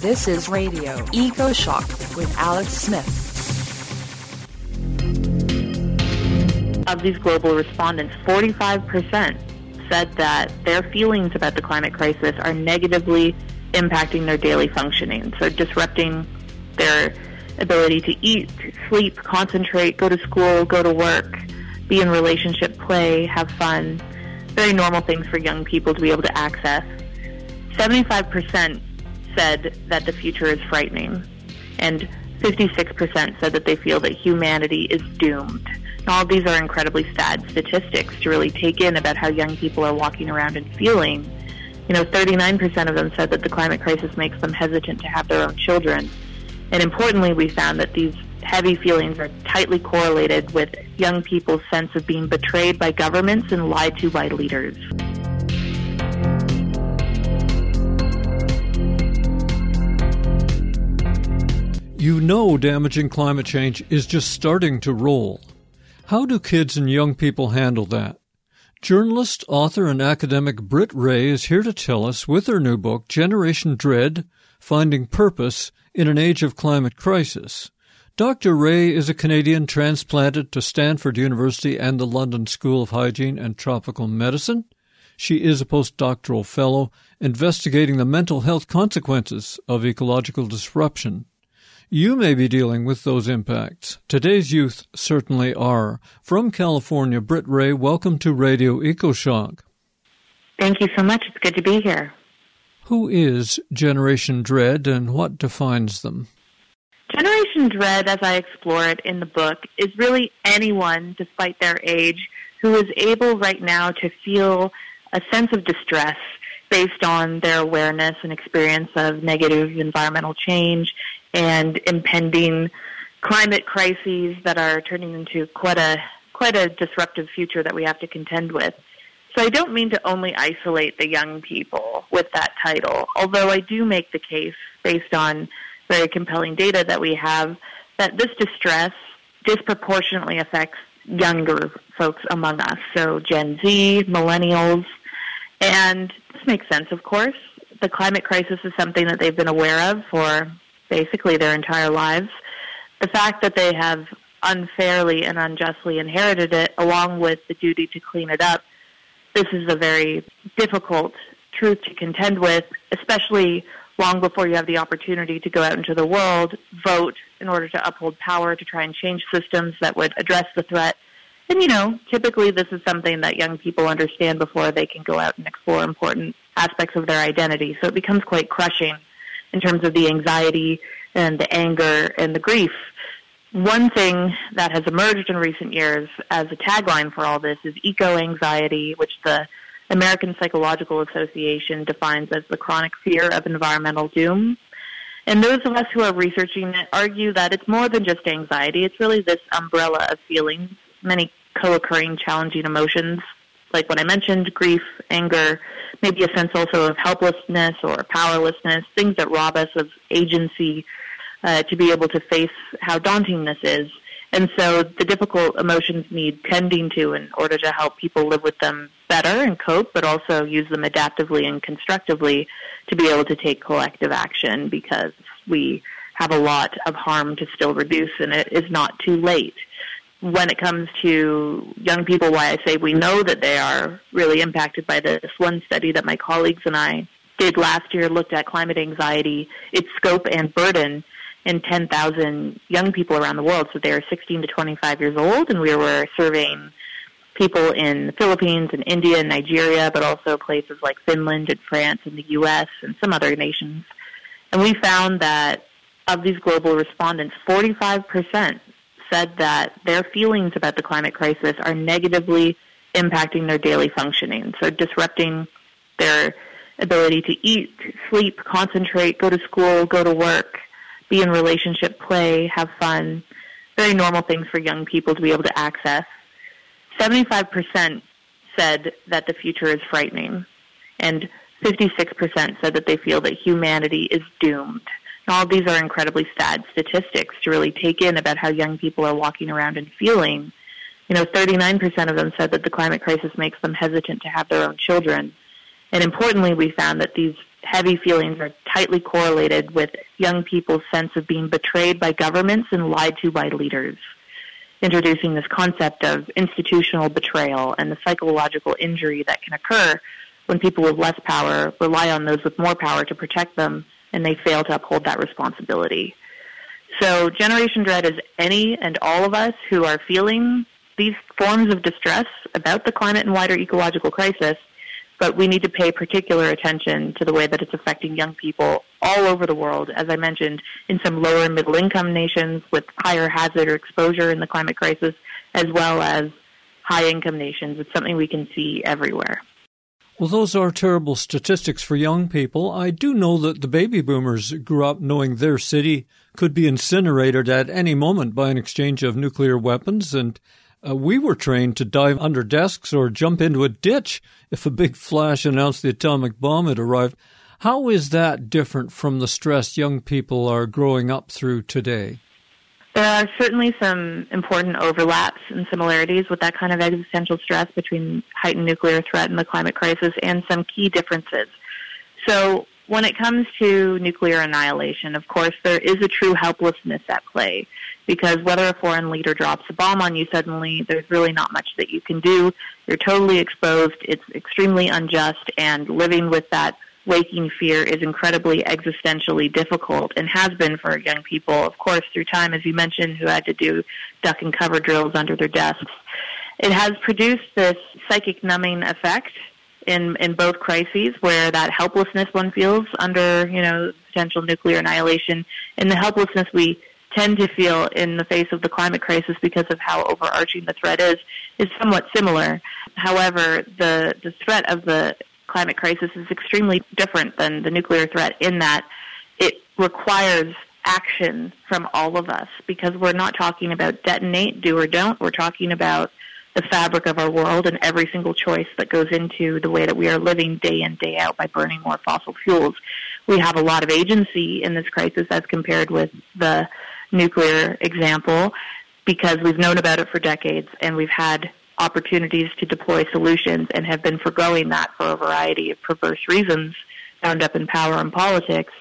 This is Radio EcoShock with Alex Smith. Of these global respondents, 45% said that their feelings about the climate crisis are negatively impacting their daily functioning, so disrupting their ability to eat, sleep, concentrate, go to school, go to work, be in relationship, play, have fun. Very normal things for young people to be able to access. 75% said that the future is frightening, and 56% said that they feel that humanity is doomed. And all these are incredibly sad statistics to really take in about how young people are walking around and feeling. You know, 39% of them said that the climate crisis makes them hesitant to have their own children. And importantly, we found that these heavy feelings are tightly correlated with young people's sense of being betrayed by governments and lied to by leaders. You know damaging climate change is just starting to roll. How do kids and young people handle that? Journalist, author, and academic Britt Wray is here to tell us with her new book, Generation Dread Finding Purpose in an Age of Climate Crisis. Dr. Wray is a Canadian transplanted to Stanford University and the London School of Hygiene and Tropical Medicine. She is a postdoctoral fellow investigating the mental health consequences of ecological disruption you may be dealing with those impacts. Today's youth certainly are. From California, Britt Wray, welcome to Radio EcoShock. Thank you so much. It's good to be here. Who is Generation Dread and what defines them? Generation Dread, as I explore it in the book, is really anyone, despite their age, who is able right now to feel a sense of distress based on their awareness and experience of negative environmental change and impending climate crises that are turning into quite a quite a disruptive future that we have to contend with. So I don't mean to only isolate the young people with that title, although I do make the case based on very compelling data that we have that this distress disproportionately affects younger folks among us, so Gen Z, millennials, and this makes sense, of course. The climate crisis is something that they've been aware of for basically their entire lives. The fact that they have unfairly and unjustly inherited it, along with the duty to clean it up, this is a very difficult truth to contend with, especially long before you have the opportunity to go out into the world, vote in order to uphold power, to try and change systems that would address the threat. And, you know, typically this is something that young people understand before they can go out and explore important aspects of their identity. So it becomes quite crushing in terms of the anxiety and the anger and the grief. One thing that has emerged in recent years as a tagline for all this is eco anxiety, which the American Psychological Association defines as the chronic fear of environmental doom. And those of us who are researching it argue that it's more than just anxiety. It's really this umbrella of feelings, many co-occurring challenging emotions, like what I mentioned, grief, anger, maybe a sense also of helplessness or powerlessness, things that rob us of agency uh, to be able to face how daunting this is. And so the difficult emotions need tending to in order to help people live with them better and cope, but also use them adaptively and constructively to be able to take collective action because we have a lot of harm to still reduce and it is not too late when it comes to young people, why I say we know that they are really impacted by this. One study that my colleagues and I did last year looked at climate anxiety, its scope and burden in 10,000 young people around the world. So they are 16 to 25 years old, and we were surveying people in the Philippines and India and Nigeria, but also places like Finland and France and the U.S. and some other nations. And we found that of these global respondents, 45% said that their feelings about the climate crisis are negatively impacting their daily functioning. So disrupting their ability to eat, sleep, concentrate, go to school, go to work, be in relationship, play, have fun. Very normal things for young people to be able to access. 75% said that the future is frightening. And 56% said that they feel that humanity is doomed all these are incredibly sad statistics to really take in about how young people are walking around and feeling. You know, 39% of them said that the climate crisis makes them hesitant to have their own children. And importantly, we found that these heavy feelings are tightly correlated with young people's sense of being betrayed by governments and lied to by leaders. Introducing this concept of institutional betrayal and the psychological injury that can occur when people with less power rely on those with more power to protect them and they fail to uphold that responsibility. So Generation Dread is any and all of us who are feeling these forms of distress about the climate and wider ecological crisis, but we need to pay particular attention to the way that it's affecting young people all over the world, as I mentioned, in some lower and middle income nations with higher hazard or exposure in the climate crisis, as well as high income nations. It's something we can see everywhere. Well, those are terrible statistics for young people. I do know that the baby boomers grew up knowing their city could be incinerated at any moment by an exchange of nuclear weapons, and uh, we were trained to dive under desks or jump into a ditch if a big flash announced the atomic bomb had arrived. How is that different from the stress young people are growing up through today? There are certainly some important overlaps and similarities with that kind of existential stress between heightened nuclear threat and the climate crisis and some key differences. So when it comes to nuclear annihilation, of course, there is a true helplessness at play because whether a foreign leader drops a bomb on you suddenly, there's really not much that you can do. You're totally exposed. It's extremely unjust and living with that waking fear is incredibly existentially difficult and has been for young people, of course, through time, as you mentioned, who had to do duck and cover drills under their desks. It has produced this psychic numbing effect in in both crises where that helplessness one feels under, you know, potential nuclear annihilation and the helplessness we tend to feel in the face of the climate crisis because of how overarching the threat is is somewhat similar. However, the the threat of the climate crisis is extremely different than the nuclear threat in that it requires action from all of us because we're not talking about detonate, do or don't. We're talking about the fabric of our world and every single choice that goes into the way that we are living day in, day out by burning more fossil fuels. We have a lot of agency in this crisis as compared with the nuclear example because we've known about it for decades and we've had opportunities to deploy solutions and have been foregoing that for a variety of perverse reasons bound up in power and politics.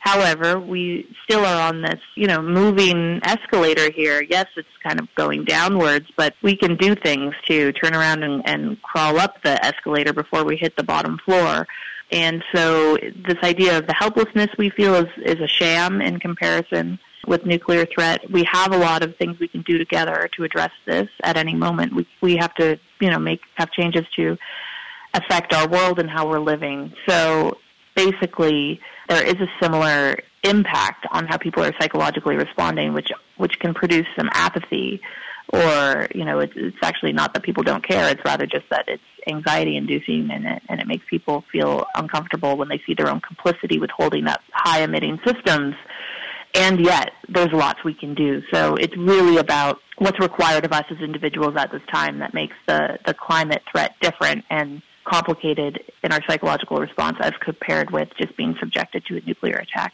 However, we still are on this, you know, moving escalator here. Yes, it's kind of going downwards, but we can do things to turn around and, and crawl up the escalator before we hit the bottom floor. And so this idea of the helplessness we feel is, is a sham in comparison with nuclear threat. We have a lot of things we can do together to address this at any moment. We we have to, you know, make have changes to affect our world and how we're living. So basically there is a similar impact on how people are psychologically responding which which can produce some apathy or you know it's, it's actually not that people don't care it's rather just that it's anxiety inducing and it and it makes people feel uncomfortable when they see their own complicity with holding up high emitting systems and yet there's lots we can do. So it's really about what's required of us as individuals at this time that makes the, the climate threat different and complicated in our psychological response as compared with just being subjected to a nuclear attack.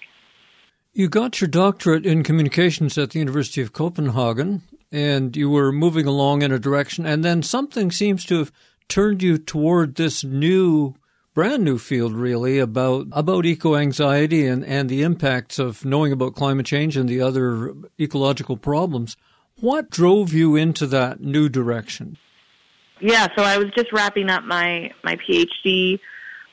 You got your doctorate in communications at the University of Copenhagen, and you were moving along in a direction, and then something seems to have turned you toward this new brand new field really about about eco anxiety and, and the impacts of knowing about climate change and the other ecological problems. What drove you into that new direction? Yeah, so I was just wrapping up my, my PhD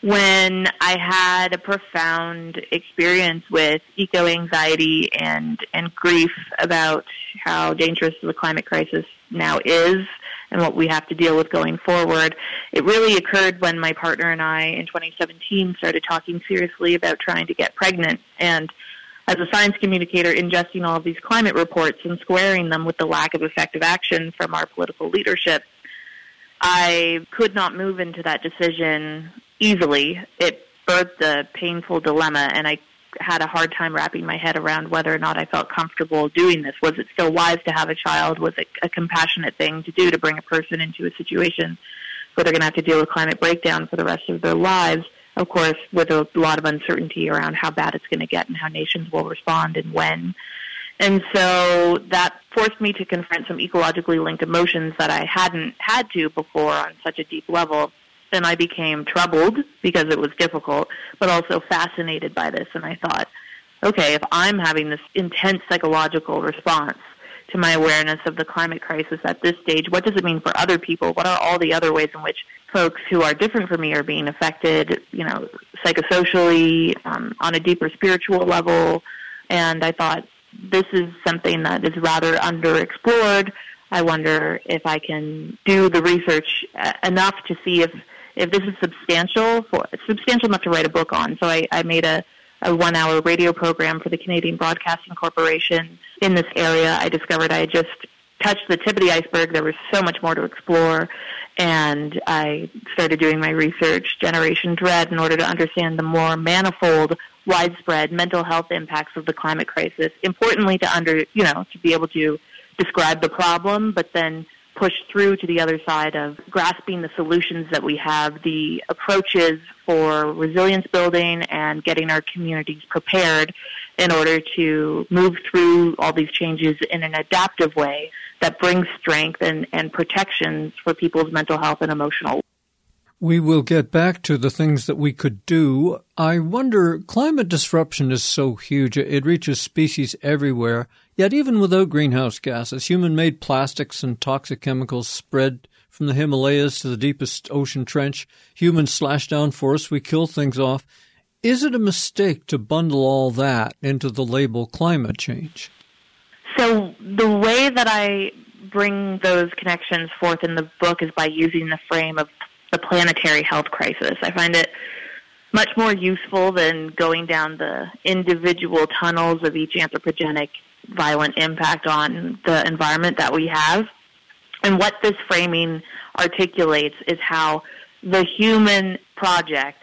when I had a profound experience with eco anxiety and, and grief about how dangerous the climate crisis now is and what we have to deal with going forward. It really occurred when my partner and I in 2017 started talking seriously about trying to get pregnant and as a science communicator ingesting all of these climate reports and squaring them with the lack of effective action from our political leadership. I could not move into that decision easily. It birthed a painful dilemma and I had a hard time wrapping my head around whether or not I felt comfortable doing this. Was it still wise to have a child? Was it a compassionate thing to do to bring a person into a situation where they're going to have to deal with climate breakdown for the rest of their lives? Of course, with a lot of uncertainty around how bad it's going to get and how nations will respond and when. And so that forced me to confront some ecologically linked emotions that I hadn't had to before on such a deep level then I became troubled because it was difficult, but also fascinated by this. And I thought, okay, if I'm having this intense psychological response to my awareness of the climate crisis at this stage, what does it mean for other people? What are all the other ways in which folks who are different from me are being affected, you know, psychosocially, um, on a deeper spiritual level? And I thought, this is something that is rather underexplored. I wonder if I can do the research uh, enough to see if if this is substantial for substantial enough to write a book on. So I, I made a, a one hour radio program for the Canadian Broadcasting Corporation in this area. I discovered I had just touched the tip of the iceberg. There was so much more to explore. And I started doing my research, Generation Dread, in order to understand the more manifold, widespread mental health impacts of the climate crisis. Importantly, to under, you know, to be able to describe the problem, but then push through to the other side of grasping the solutions that we have, the approaches for resilience building and getting our communities prepared in order to move through all these changes in an adaptive way that brings strength and, and protections for people's mental health and emotional we will get back to the things that we could do. I wonder, climate disruption is so huge, it reaches species everywhere. Yet, even without greenhouse gases, human made plastics and toxic chemicals spread from the Himalayas to the deepest ocean trench. Humans slash down forests, we kill things off. Is it a mistake to bundle all that into the label climate change? So, the way that I bring those connections forth in the book is by using the frame of the planetary health crisis. I find it much more useful than going down the individual tunnels of each anthropogenic violent impact on the environment that we have. And what this framing articulates is how the human project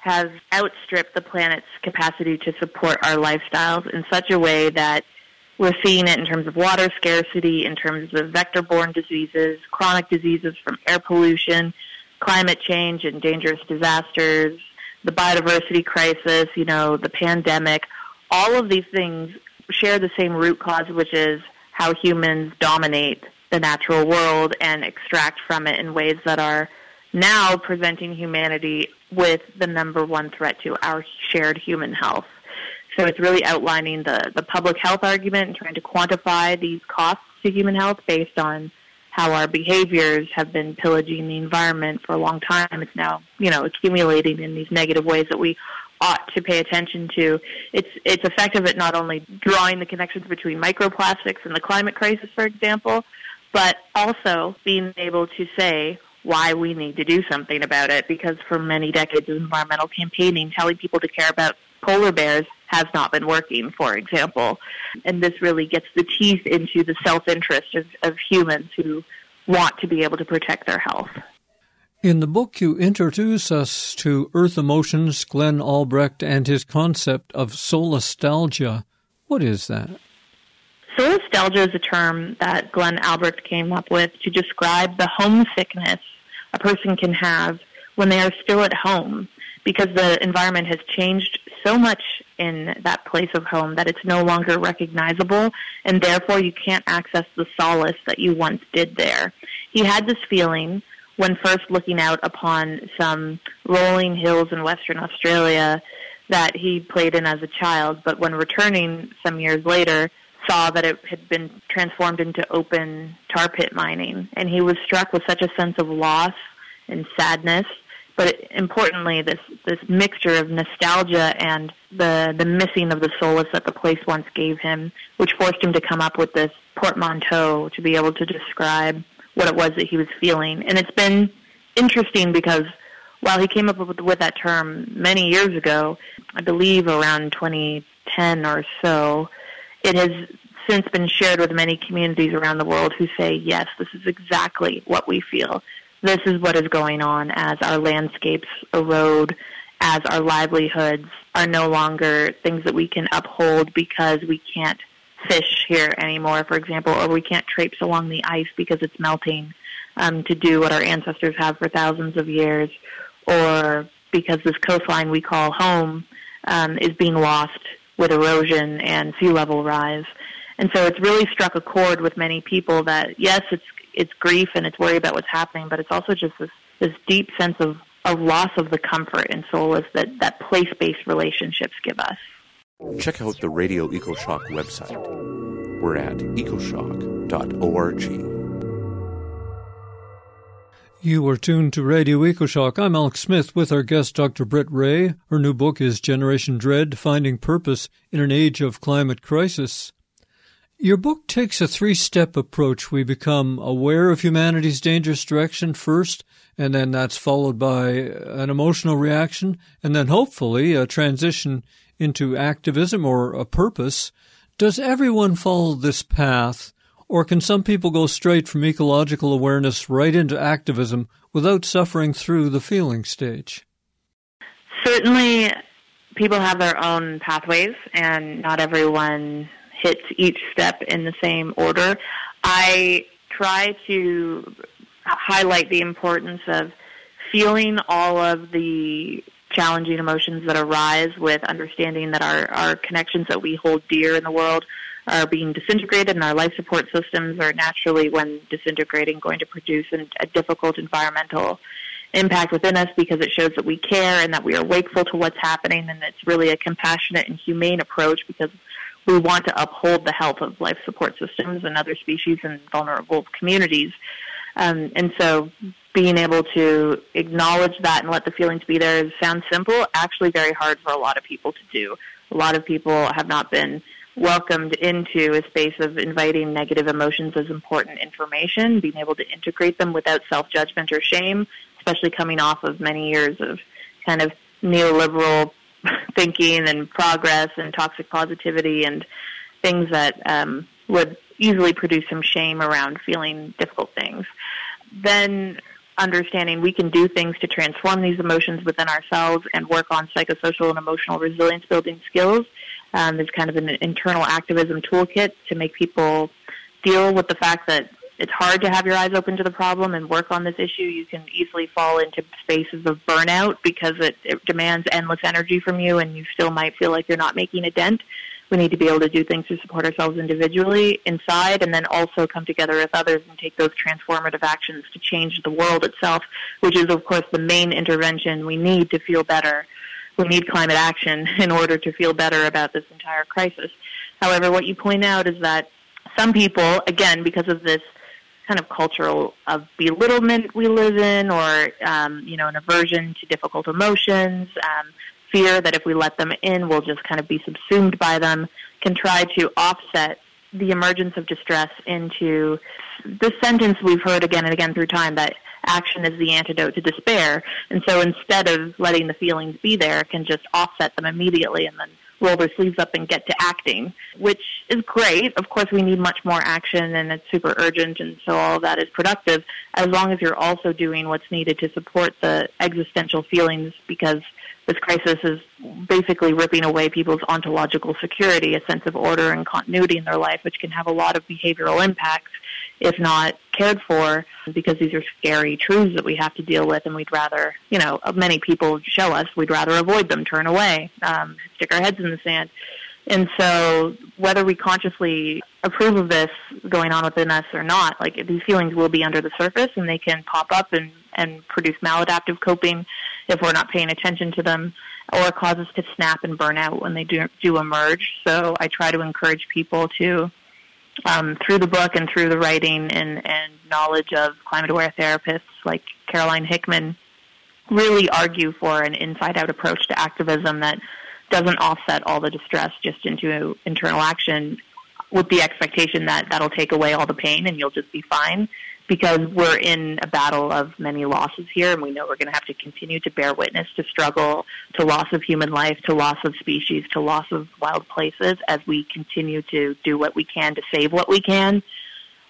has outstripped the planet's capacity to support our lifestyles in such a way that we're seeing it in terms of water scarcity, in terms of vector-borne diseases, chronic diseases from air pollution, climate change and dangerous disasters, the biodiversity crisis, you know, the pandemic, all of these things share the same root cause, which is how humans dominate the natural world and extract from it in ways that are now presenting humanity with the number one threat to our shared human health. So it's really outlining the, the public health argument and trying to quantify these costs to human health based on how our behaviors have been pillaging the environment for a long time. It's now, you know, accumulating in these negative ways that we ought to pay attention to. It's it's effective at not only drawing the connections between microplastics and the climate crisis, for example, but also being able to say why we need to do something about it. Because for many decades of environmental campaigning, telling people to care about polar bears has not been working, for example. And this really gets the teeth into the self-interest of, of humans who want to be able to protect their health. In the book, you introduce us to Earth Emotions, Glenn Albrecht, and his concept of solastalgia. What is that? Solastalgia is a term that Glenn Albrecht came up with to describe the homesickness a person can have when they are still at home because the environment has changed so much in that place of home that it's no longer recognizable and therefore you can't access the solace that you once did there. He had this feeling when first looking out upon some rolling hills in Western Australia that he played in as a child, but when returning some years later, saw that it had been transformed into open tar pit mining. And he was struck with such a sense of loss and sadness but importantly, this this mixture of nostalgia and the the missing of the solace that the place once gave him, which forced him to come up with this portmanteau to be able to describe what it was that he was feeling. And it's been interesting because while he came up with, with that term many years ago, I believe around 2010 or so, it has since been shared with many communities around the world who say, yes, this is exactly what we feel this is what is going on as our landscapes erode, as our livelihoods are no longer things that we can uphold because we can't fish here anymore, for example, or we can't traipse along the ice because it's melting um, to do what our ancestors have for thousands of years, or because this coastline we call home um, is being lost with erosion and sea level rise. And so it's really struck a chord with many people that yes, it's it's grief and it's worry about what's happening, but it's also just this this deep sense of a loss of the comfort and solace that, that place-based relationships give us. Check out the Radio EcoShock website. We're at ecoshock.org. You are tuned to Radio EcoShock. I'm Alex Smith with our guest, Dr. Britt Wray. Her new book is Generation Dread Finding Purpose in an Age of Climate Crisis. Your book takes a three step approach. We become aware of humanity's dangerous direction first, and then that's followed by an emotional reaction, and then hopefully a transition into activism or a purpose. Does everyone follow this path, or can some people go straight from ecological awareness right into activism without suffering through the feeling stage? Certainly, people have their own pathways, and not everyone hits each step in the same order. I try to highlight the importance of feeling all of the challenging emotions that arise with understanding that our, our connections that we hold dear in the world are being disintegrated and our life support systems are naturally, when disintegrating, going to produce an, a difficult environmental impact within us because it shows that we care and that we are wakeful to what's happening and it's really a compassionate and humane approach because we want to uphold the health of life support systems and other species and vulnerable communities. Um, and so being able to acknowledge that and let the feelings be there sounds simple, actually very hard for a lot of people to do. A lot of people have not been welcomed into a space of inviting negative emotions as important information, being able to integrate them without self-judgment or shame, especially coming off of many years of kind of neoliberal thinking and progress and toxic positivity and things that um, would easily produce some shame around feeling difficult things. Then understanding we can do things to transform these emotions within ourselves and work on psychosocial and emotional resilience building skills. Um, there's kind of an internal activism toolkit to make people deal with the fact that it's hard to have your eyes open to the problem and work on this issue. You can easily fall into spaces of burnout because it, it demands endless energy from you and you still might feel like you're not making a dent. We need to be able to do things to support ourselves individually inside and then also come together with others and take those transformative actions to change the world itself, which is of course the main intervention we need to feel better. We need climate action in order to feel better about this entire crisis. However, what you point out is that some people, again, because of this kind of cultural of belittlement we live in, or um, you know, an aversion to difficult emotions, um, fear that if we let them in, we'll just kind of be subsumed by them, can try to offset the emergence of distress into the sentence we've heard again and again through time that action is the antidote to despair. And so instead of letting the feelings be there, can just offset them immediately and then roll their sleeves up and get to acting, which is great. Of course, we need much more action and it's super urgent, and so all that is productive as long as you're also doing what's needed to support the existential feelings because this crisis is basically ripping away people's ontological security, a sense of order and continuity in their life, which can have a lot of behavioral impacts if not cared for, because these are scary truths that we have to deal with, and we'd rather, you know, many people show us we'd rather avoid them, turn away, um, stick our heads in the sand. And so, whether we consciously approve of this going on within us or not, like these feelings will be under the surface, and they can pop up and and produce maladaptive coping if we're not paying attention to them, or cause us to snap and burn out when they do do emerge. So, I try to encourage people to um, through the book and through the writing and, and knowledge of climate aware therapists like Caroline Hickman, really argue for an inside out approach to activism that doesn't offset all the distress just into internal action with the expectation that that'll take away all the pain and you'll just be fine because we're in a battle of many losses here, and we know we're going to have to continue to bear witness to struggle, to loss of human life, to loss of species, to loss of wild places as we continue to do what we can to save what we can.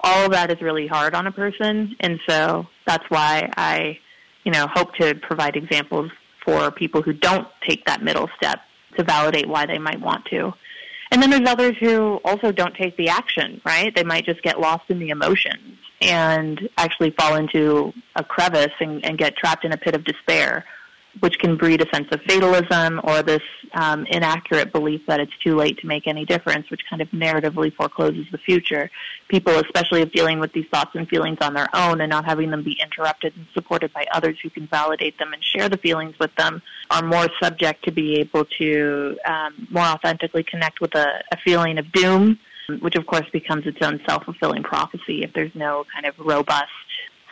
All of that is really hard on a person, and so that's why I, you know, hope to provide examples for people who don't take that middle step to validate why they might want to. And then there's others who also don't take the action, right? They might just get lost in the emotions and actually fall into a crevice and, and get trapped in a pit of despair which can breed a sense of fatalism or this um, inaccurate belief that it's too late to make any difference, which kind of narratively forecloses the future. People, especially if dealing with these thoughts and feelings on their own and not having them be interrupted and supported by others who can validate them and share the feelings with them, are more subject to be able to um, more authentically connect with a, a feeling of doom, which of course becomes its own self-fulfilling prophecy if there's no kind of robust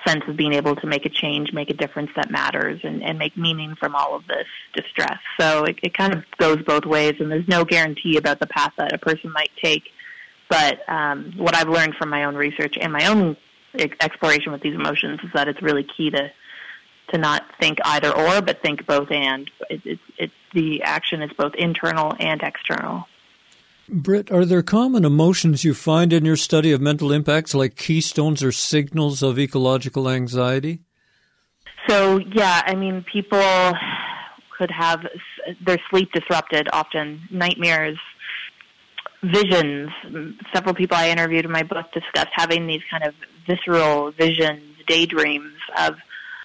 sense of being able to make a change, make a difference that matters, and, and make meaning from all of this distress. So it, it kind of goes both ways, and there's no guarantee about the path that a person might take. But um, what I've learned from my own research and my own exploration with these emotions is that it's really key to to not think either or, but think both and. It, it's it's the action is both internal and external. Britt, are there common emotions you find in your study of mental impacts like keystones or signals of ecological anxiety? So, yeah, I mean, people could have their sleep disrupted, often nightmares, visions. Several people I interviewed in my book discussed having these kind of visceral visions, daydreams of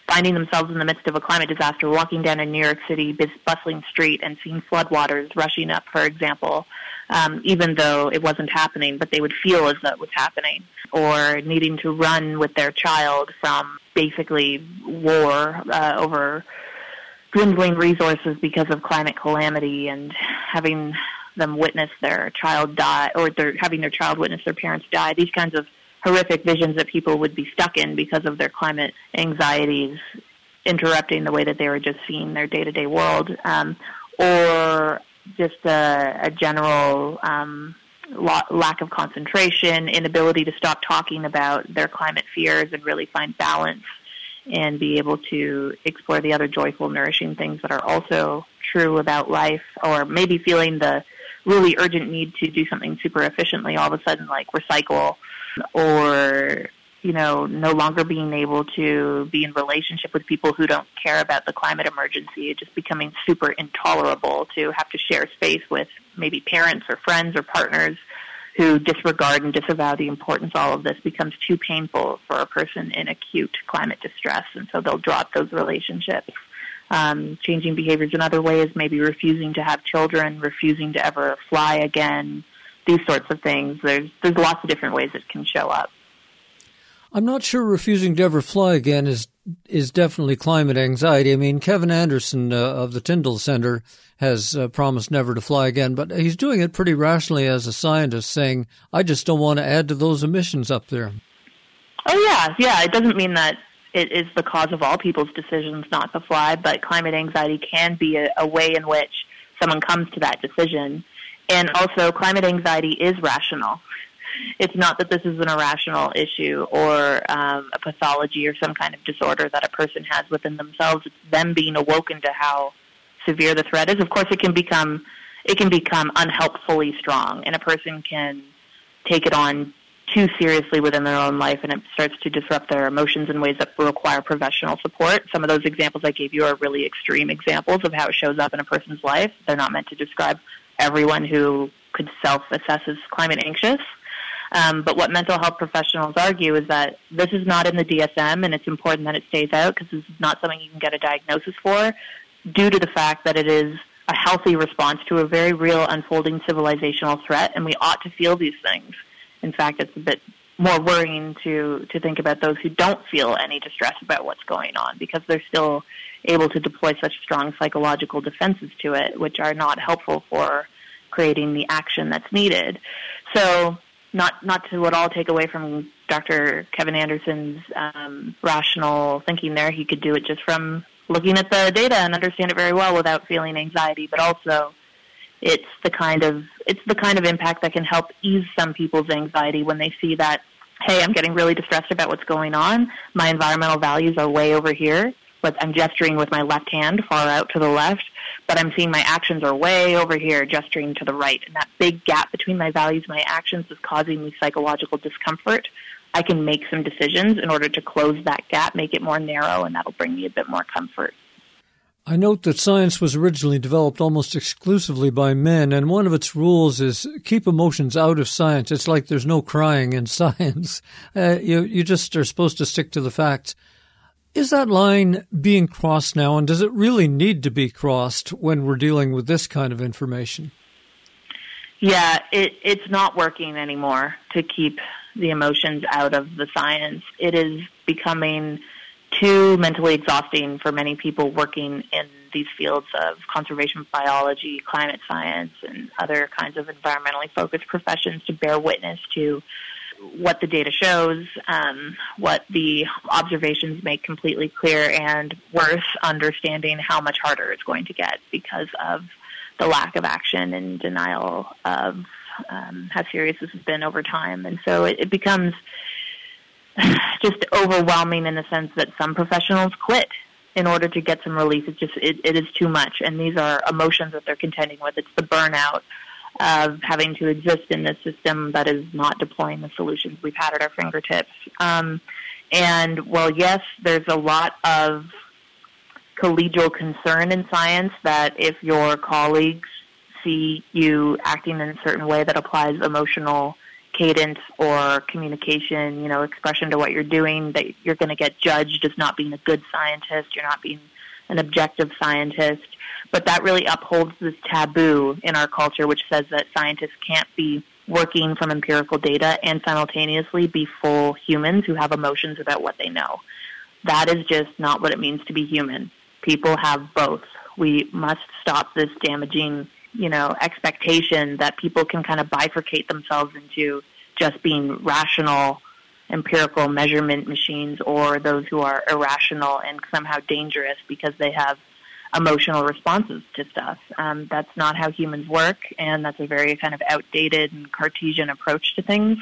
finding themselves in the midst of a climate disaster, walking down a New York City bustling street and seeing floodwaters rushing up, for example um, even though it wasn't happening, but they would feel as though it was happening, or needing to run with their child from basically war uh, over dwindling resources because of climate calamity and having them witness their child die or their, having their child witness their parents die. These kinds of horrific visions that people would be stuck in because of their climate anxieties interrupting the way that they were just seeing their day-to-day world. Um, or just a, a general um, lack of concentration, inability to stop talking about their climate fears and really find balance and be able to explore the other joyful, nourishing things that are also true about life, or maybe feeling the really urgent need to do something super efficiently all of a sudden, like recycle, or you know, no longer being able to be in relationship with people who don't care about the climate emergency, just becoming super intolerable to have to share space with maybe parents or friends or partners who disregard and disavow the importance all of this becomes too painful for a person in acute climate distress, and so they'll drop those relationships. Um, changing behaviors in other ways, maybe refusing to have children, refusing to ever fly again, these sorts of things. There's there's lots of different ways it can show up. I'm not sure refusing to ever fly again is is definitely climate anxiety. I mean, Kevin Anderson uh, of the Tyndall Center has uh, promised never to fly again, but he's doing it pretty rationally as a scientist, saying, "I just don't want to add to those emissions up there." Oh yeah, yeah. It doesn't mean that it is the cause of all people's decisions not to fly, but climate anxiety can be a, a way in which someone comes to that decision. And also, climate anxiety is rational it's not that this is an irrational issue or um, a pathology or some kind of disorder that a person has within themselves. It's them being awoken to how severe the threat is. Of course, it can become it can become unhelpfully strong, and a person can take it on too seriously within their own life, and it starts to disrupt their emotions in ways that require professional support. Some of those examples I gave you are really extreme examples of how it shows up in a person's life. They're not meant to describe everyone who could self-assess as climate anxious. Um, but what mental health professionals argue is that this is not in the DSM, and it's important that it stays out because this is not something you can get a diagnosis for, due to the fact that it is a healthy response to a very real unfolding civilizational threat, and we ought to feel these things. In fact, it's a bit more worrying to to think about those who don't feel any distress about what's going on because they're still able to deploy such strong psychological defenses to it, which are not helpful for creating the action that's needed. So not not to at all take away from Dr. Kevin Anderson's um, rational thinking there. He could do it just from looking at the data and understand it very well without feeling anxiety. But also, it's the kind of it's the kind of impact that can help ease some people's anxiety when they see that hey, I'm getting really distressed about what's going on. My environmental values are way over here, but I'm gesturing with my left hand far out to the left but I'm seeing my actions are way over here, gesturing to the right. And that big gap between my values and my actions is causing me psychological discomfort. I can make some decisions in order to close that gap, make it more narrow, and that'll bring me a bit more comfort. I note that science was originally developed almost exclusively by men, and one of its rules is keep emotions out of science. It's like there's no crying in science. Uh, you, you just are supposed to stick to the facts. Is that line being crossed now, and does it really need to be crossed when we're dealing with this kind of information? Yeah, it, it's not working anymore to keep the emotions out of the science. It is becoming too mentally exhausting for many people working in these fields of conservation biology, climate science, and other kinds of environmentally focused professions to bear witness to what the data shows, um, what the observations make completely clear, and worth understanding how much harder it's going to get because of the lack of action and denial of um, how serious this has been over time. And so it, it becomes just overwhelming in the sense that some professionals quit in order to get some relief. It just it, it is too much, and these are emotions that they're contending with. It's the burnout of having to exist in this system that is not deploying the solutions we've had at our fingertips. Um, and well, yes, there's a lot of collegial concern in science that if your colleagues see you acting in a certain way that applies emotional cadence or communication, you know, expression to what you're doing, that you're going to get judged as not being a good scientist, you're not being an objective scientist. But that really upholds this taboo in our culture, which says that scientists can't be working from empirical data and simultaneously be full humans who have emotions about what they know. That is just not what it means to be human. People have both. We must stop this damaging, you know, expectation that people can kind of bifurcate themselves into just being rational, empirical measurement machines or those who are irrational and somehow dangerous because they have emotional responses to stuff. Um, that's not how humans work, and that's a very kind of outdated and Cartesian approach to things.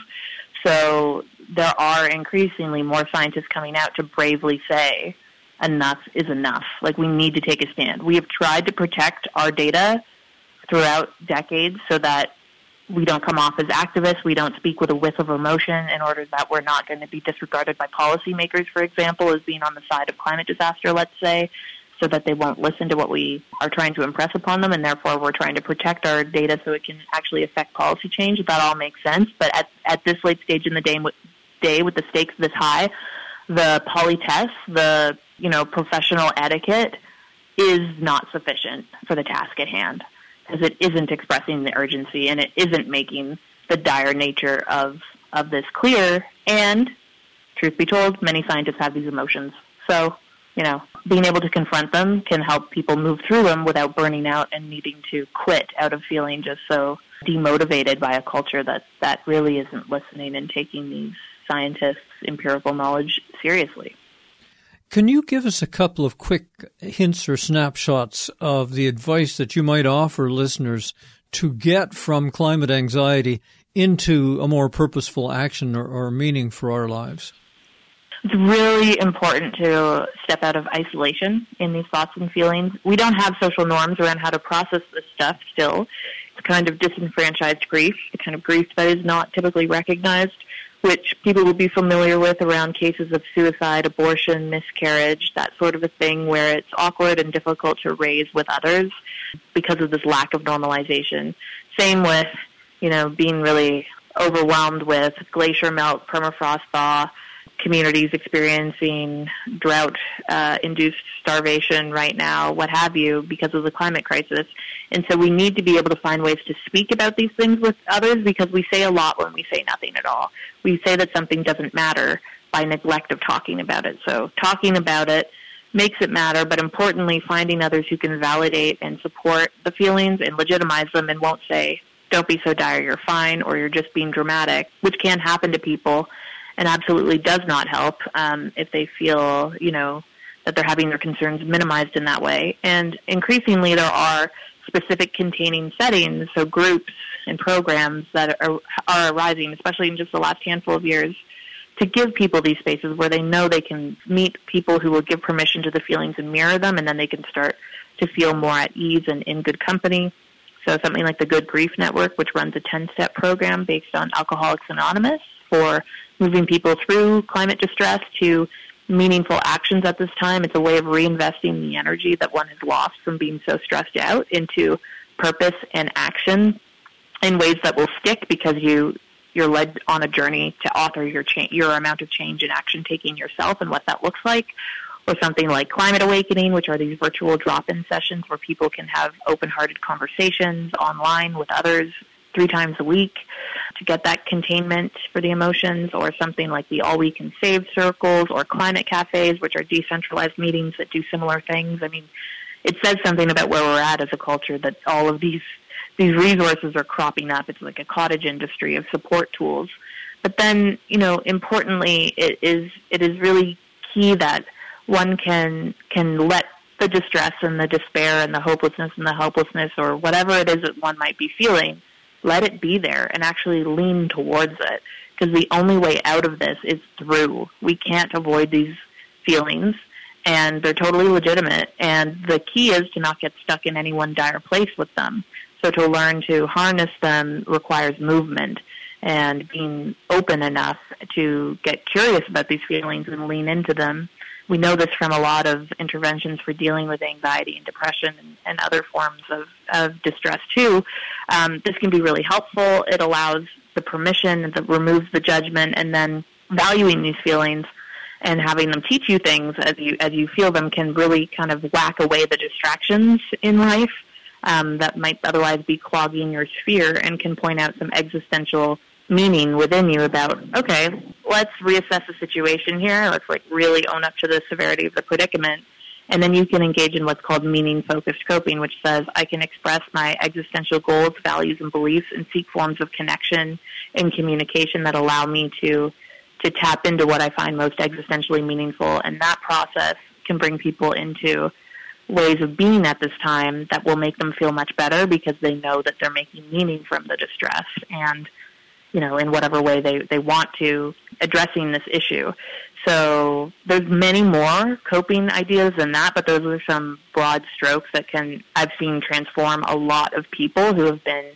So there are increasingly more scientists coming out to bravely say, enough is enough. Like we need to take a stand. We have tried to protect our data throughout decades so that we don't come off as activists. We don't speak with a whiff of emotion in order that we're not going to be disregarded by policymakers, for example, as being on the side of climate disaster, let's say so that they won't listen to what we are trying to impress upon them, and therefore we're trying to protect our data so it can actually affect policy change. That all makes sense, but at, at this late stage in the day, day with the stakes this high, the politesse, the you know professional etiquette, is not sufficient for the task at hand because it isn't expressing the urgency and it isn't making the dire nature of of this clear. And truth be told, many scientists have these emotions, so you know, being able to confront them can help people move through them without burning out and needing to quit out of feeling just so demotivated by a culture that, that really isn't listening and taking these scientists' empirical knowledge seriously. Can you give us a couple of quick hints or snapshots of the advice that you might offer listeners to get from climate anxiety into a more purposeful action or, or meaning for our lives? It's really important to step out of isolation in these thoughts and feelings. We don't have social norms around how to process this stuff still. It's kind of disenfranchised grief, the kind of grief that is not typically recognized, which people will be familiar with around cases of suicide, abortion, miscarriage, that sort of a thing where it's awkward and difficult to raise with others because of this lack of normalization. Same with, you know, being really overwhelmed with glacier melt, permafrost thaw, communities experiencing drought uh, induced starvation right now, what have you, because of the climate crisis. And so we need to be able to find ways to speak about these things with others because we say a lot when we say nothing at all. We say that something doesn't matter by neglect of talking about it. So talking about it makes it matter, but importantly, finding others who can validate and support the feelings and legitimize them and won't say, don't be so dire, you're fine, or you're just being dramatic, which can happen to people and absolutely does not help um, if they feel, you know, that they're having their concerns minimized in that way. And increasingly, there are specific containing settings, so groups and programs that are, are arising, especially in just the last handful of years, to give people these spaces where they know they can meet people who will give permission to the feelings and mirror them, and then they can start to feel more at ease and in good company. So something like the Good Grief Network, which runs a 10-step program based on Alcoholics Anonymous for moving people through climate distress to meaningful actions at this time. It's a way of reinvesting the energy that one has lost from being so stressed out into purpose and action in ways that will stick because you you're led on a journey to author your cha- your amount of change and action taking yourself and what that looks like or something like Climate Awakening, which are these virtual drop-in sessions where people can have open-hearted conversations online with others three times a week to get that containment for the emotions, or something like the All We Can Save circles or climate cafes, which are decentralized meetings that do similar things. I mean, it says something about where we're at as a culture that all of these these resources are cropping up. It's like a cottage industry of support tools. But then, you know, importantly, it is it is really key that one can can let the distress and the despair and the hopelessness and the helplessness or whatever it is that one might be feeling, let it be there and actually lean towards it. Because the only way out of this is through. We can't avoid these feelings and they're totally legitimate. And the key is to not get stuck in any one dire place with them. So to learn to harness them requires movement and being open enough to get curious about these feelings and lean into them. We know this from a lot of interventions for dealing with anxiety and depression and, and other forms of, of distress too. Um, this can be really helpful. It allows the permission, it removes the judgment, and then valuing these feelings and having them teach you things as you as you feel them can really kind of whack away the distractions in life um, that might otherwise be clogging your sphere and can point out some existential meaning within you about okay let's reassess the situation here let's like really own up to the severity of the predicament and then you can engage in what's called meaning focused coping which says i can express my existential goals values and beliefs and seek forms of connection and communication that allow me to to tap into what i find most existentially meaningful. And that process can bring people into ways of being at this time that will make them feel much better because they know that they're making meaning from the distress and you know in whatever way they they want to addressing this issue so there's many more coping ideas than that but those are some broad strokes that can i've seen transform a lot of people who have been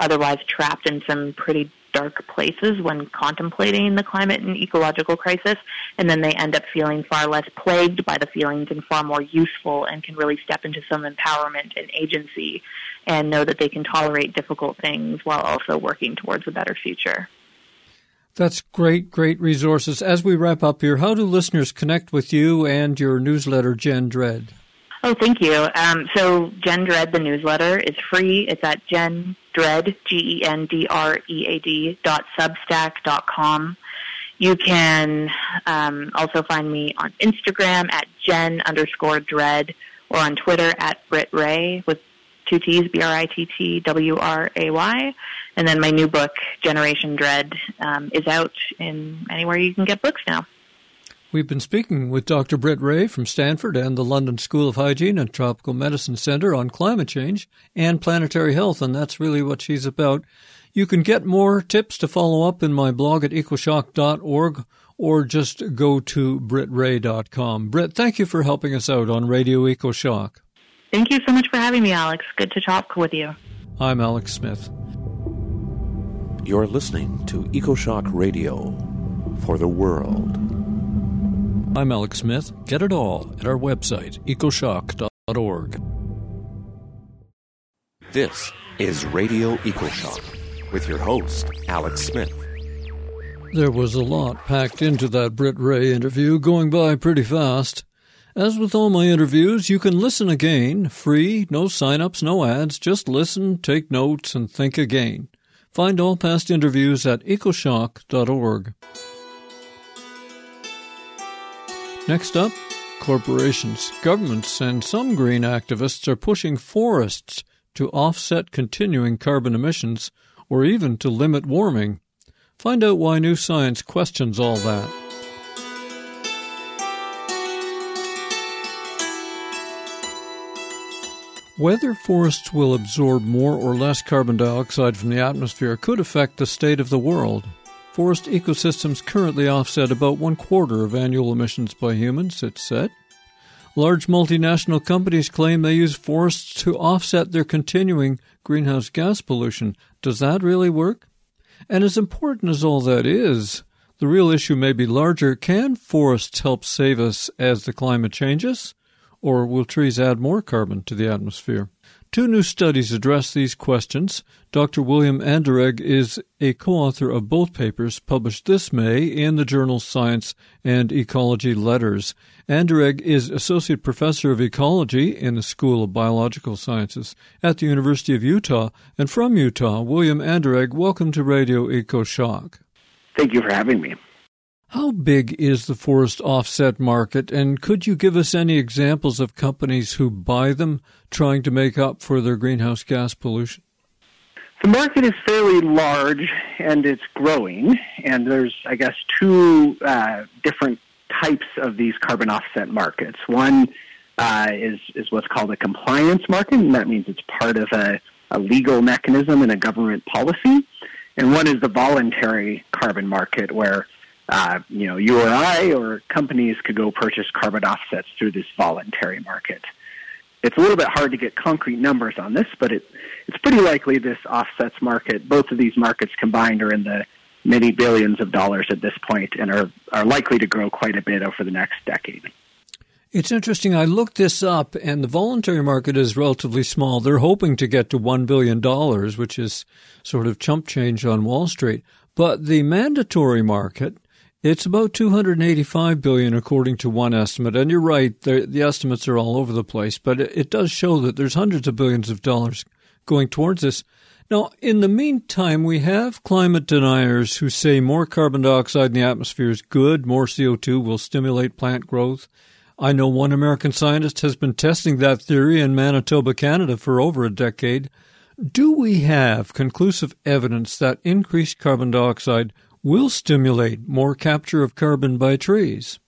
otherwise trapped in some pretty dark places when contemplating the climate and ecological crisis, and then they end up feeling far less plagued by the feelings and far more useful and can really step into some empowerment and agency and know that they can tolerate difficult things while also working towards a better future. That's great, great resources. As we wrap up here, how do listeners connect with you and your newsletter, Gen Dread? Oh, thank you. Um, so, Gen Dread, the newsletter, is free. It's at Gen Gendread, G-E-N-D-R-E-A-D dot substack dot com. You can um, also find me on Instagram at Gen underscore Dread or on Twitter at Britt Wray with two T's, B-R-I-T-T-W-R-A-Y. And then my new book, Generation Dread, um, is out in anywhere you can get books now. We've been speaking with Dr. Britt Wray from Stanford and the London School of Hygiene and Tropical Medicine Center on climate change and planetary health, and that's really what she's about. You can get more tips to follow up in my blog at ecoshock.org or just go to brittwray.com. Britt, thank you for helping us out on Radio EcoShock. Thank you so much for having me, Alex. Good to talk with you. I'm Alex Smith. You're listening to EcoShock Radio for the world. I'm Alex Smith. Get it all at our website, ecoshock.org. This is Radio EcoShock with your host, Alex Smith. There was a lot packed into that Britt Wray interview, going by pretty fast. As with all my interviews, you can listen again, free, no sign-ups, no ads, just listen, take notes, and think again. Find all past interviews at ecoshock.org. Next up, corporations, governments, and some green activists are pushing forests to offset continuing carbon emissions or even to limit warming. Find out why new science questions all that. Whether forests will absorb more or less carbon dioxide from the atmosphere could affect the state of the world. Forest ecosystems currently offset about one quarter of annual emissions by humans, it's said. Large multinational companies claim they use forests to offset their continuing greenhouse gas pollution. Does that really work? And as important as all that is, the real issue may be larger. Can forests help save us as the climate changes? Or will trees add more carbon to the atmosphere? Two new studies address these questions. Dr. William Anderegg is a co-author of both papers published this May in the journal Science and Ecology Letters. Anderegg is Associate Professor of Ecology in the School of Biological Sciences at the University of Utah. And from Utah, William Anderegg, welcome to Radio EcoShock. Thank you for having me. How big is the forest offset market, and could you give us any examples of companies who buy them trying to make up for their greenhouse gas pollution? The market is fairly large and it's growing, and there's, I guess, two uh, different types of these carbon offset markets. One uh, is, is what's called a compliance market, and that means it's part of a, a legal mechanism and a government policy. And one is the voluntary carbon market, where uh, you know, you or I or companies could go purchase carbon offsets through this voluntary market. It's a little bit hard to get concrete numbers on this, but it, it's pretty likely this offsets market, both of these markets combined are in the many billions of dollars at this point and are, are likely to grow quite a bit over the next decade. It's interesting. I looked this up, and the voluntary market is relatively small. They're hoping to get to $1 billion, which is sort of chump change on Wall Street. But the mandatory market it's about 285 billion according to one estimate, and you're right, the, estimates are all over the place, but it does show that there's hundreds of billions of dollars going towards this. Now, in the meantime, we have climate deniers who say more carbon dioxide in the atmosphere is good, more CO2 will stimulate plant growth. I know one American scientist has been testing that theory in Manitoba, Canada for over a decade. Do we have conclusive evidence that increased carbon dioxide will stimulate more capture of carbon by trees?